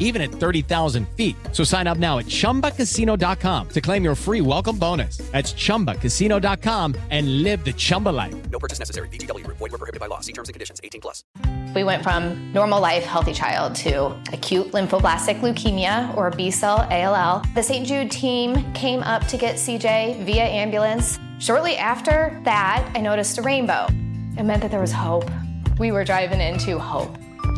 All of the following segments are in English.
even at 30,000 feet. So sign up now at chumbacasino.com to claim your free welcome bonus. That's chumbacasino.com and live the Chumba life. No purchase necessary. VGW Group. Void were prohibited by law. See terms and conditions. 18 plus. We went from normal life, healthy child to acute lymphoblastic leukemia or B cell ALL. The St. Jude team came up to get CJ via ambulance. Shortly after that, I noticed a rainbow. It meant that there was hope. We were driving into hope.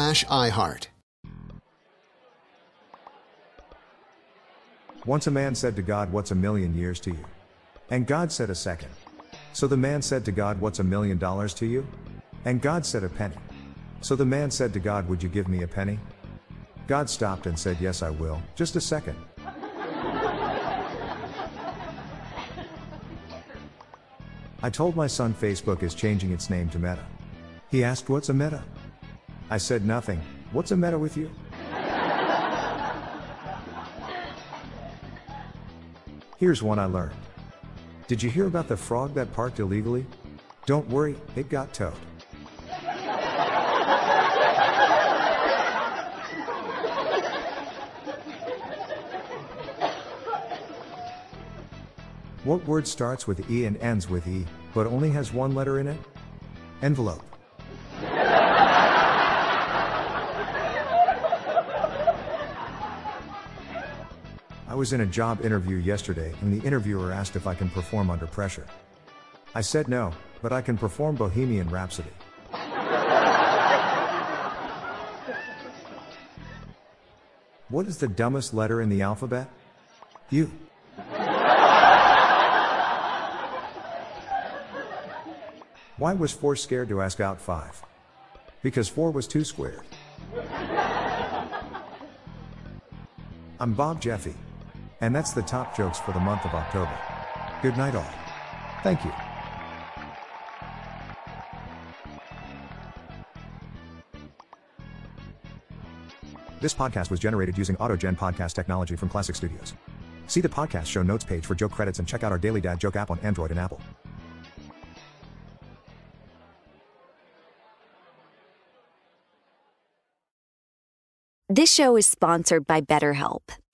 iHeart. Once a man said to God, What's a million years to you? And God said, A second. So the man said to God, What's a million dollars to you? And God said, A penny. So the man said to God, Would you give me a penny? God stopped and said, Yes, I will. Just a second. I told my son Facebook is changing its name to Meta. He asked, What's a Meta? I said, Nothing. What's the matter with you? Here's one I learned. Did you hear about the frog that parked illegally? Don't worry, it got towed. What word starts with E and ends with E, but only has one letter in it? Envelope. I was in a job interview yesterday and the interviewer asked if I can perform under pressure. I said no, but I can perform Bohemian Rhapsody. What is the dumbest letter in the alphabet? U. Why was 4 scared to ask out 5? Because 4 was too squared. I'm Bob Jeffy. And that's the top jokes for the month of October. Good night, all. Thank you. This podcast was generated using AutoGen podcast technology from Classic Studios. See the podcast show notes page for joke credits and check out our Daily Dad Joke app on Android and Apple. This show is sponsored by BetterHelp.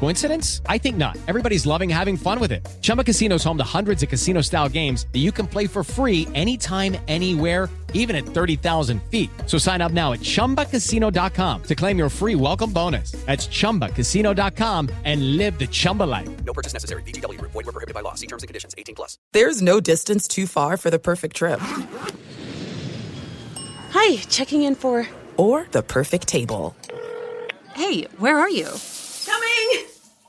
Coincidence? I think not. Everybody's loving having fun with it. Chumba Casino is home to hundreds of casino style games that you can play for free anytime, anywhere, even at 30,000 feet. So sign up now at chumbacasino.com to claim your free welcome bonus. That's chumbacasino.com and live the Chumba life. No purchase necessary. VGW Group. Void were prohibited by law. See terms and conditions. 18 plus. There's no distance too far for the perfect trip. Hi, checking in for. Or the perfect table. Hey, where are you?